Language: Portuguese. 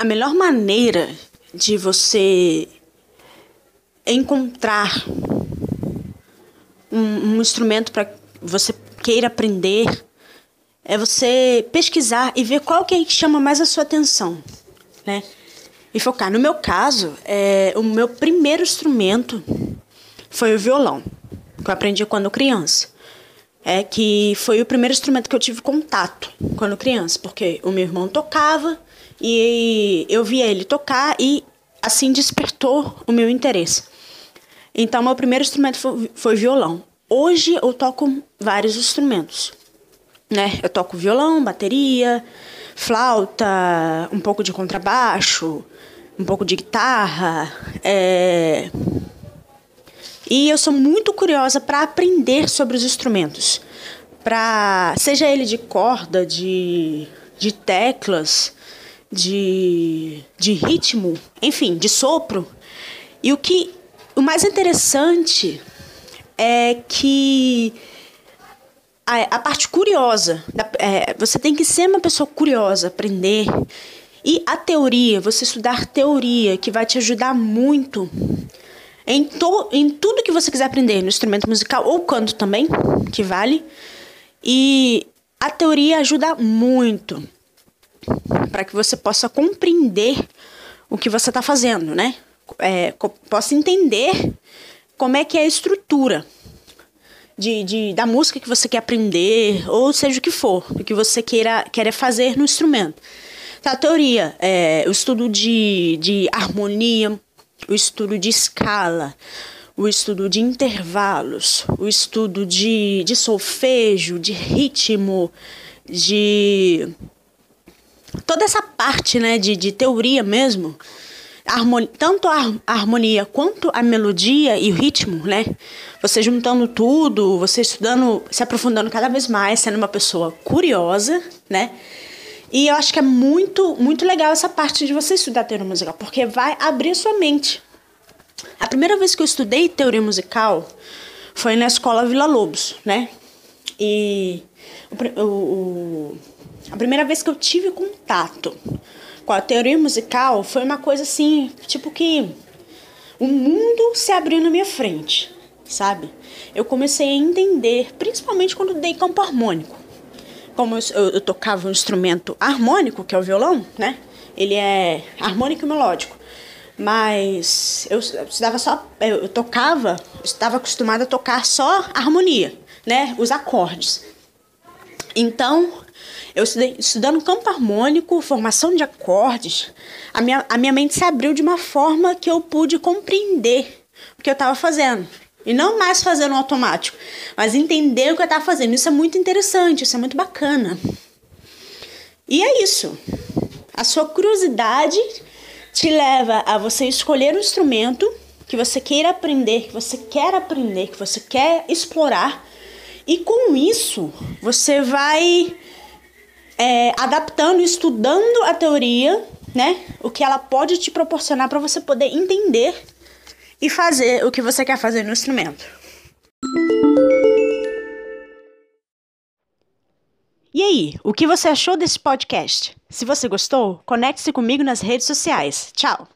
a melhor maneira de você encontrar um, um instrumento para você queira aprender é você pesquisar e ver qual que é que chama mais a sua atenção, né? E focar. No meu caso, é, o meu primeiro instrumento foi o violão, que eu aprendi quando criança. É que foi o primeiro instrumento que eu tive contato quando criança, porque o meu irmão tocava e eu via ele tocar e assim despertou o meu interesse. Então, meu primeiro instrumento foi, foi violão. Hoje eu toco vários instrumentos, né? Eu toco violão, bateria, flauta, um pouco de contrabaixo, um pouco de guitarra, é... e eu sou muito curiosa para aprender sobre os instrumentos, para seja ele de corda, de, de teclas, de, de ritmo, enfim, de sopro. E o que o mais interessante é que a, a parte curiosa, é, você tem que ser uma pessoa curiosa, aprender. E a teoria, você estudar teoria, que vai te ajudar muito em, to, em tudo que você quiser aprender, no instrumento musical ou canto também, que vale. E a teoria ajuda muito para que você possa compreender o que você está fazendo, né? É, possa entender como é que é a estrutura de, de, da música que você quer aprender, ou seja o que for, o que você queira, queira fazer no instrumento. Tá, a teoria, é, o estudo de, de harmonia, o estudo de escala, o estudo de intervalos, o estudo de, de solfejo, de ritmo, de toda essa parte né, de, de teoria mesmo, harmonia, tanto a harmonia quanto a melodia e o ritmo, né? Você juntando tudo, você estudando, se aprofundando cada vez mais, sendo uma pessoa curiosa, né? E eu acho que é muito, muito legal essa parte de você estudar teoria musical, porque vai abrir sua mente. A primeira vez que eu estudei teoria musical foi na escola Vila Lobos, né? E o, o, a primeira vez que eu tive contato com a teoria musical foi uma coisa assim, tipo que o mundo se abriu na minha frente, sabe? Eu comecei a entender, principalmente quando dei campo harmônico. Como eu, eu, tocava um instrumento harmônico, que é o violão, né? Ele é harmônico e melódico. Mas eu estudava só, eu tocava, estava acostumada a tocar só harmonia, né? Os acordes. Então, eu estudei, estudando campo harmônico, formação de acordes, a minha, a minha mente se abriu de uma forma que eu pude compreender o que eu estava fazendo. E não mais fazer no automático, mas entender o que eu estava fazendo. Isso é muito interessante, isso é muito bacana. E é isso. A sua curiosidade te leva a você escolher um instrumento que você queira aprender, que você quer aprender, que você quer explorar. E com isso, você vai é, adaptando, estudando a teoria, né? O que ela pode te proporcionar para você poder entender e fazer o que você quer fazer no instrumento. E aí, o que você achou desse podcast? Se você gostou, conecte-se comigo nas redes sociais. Tchau!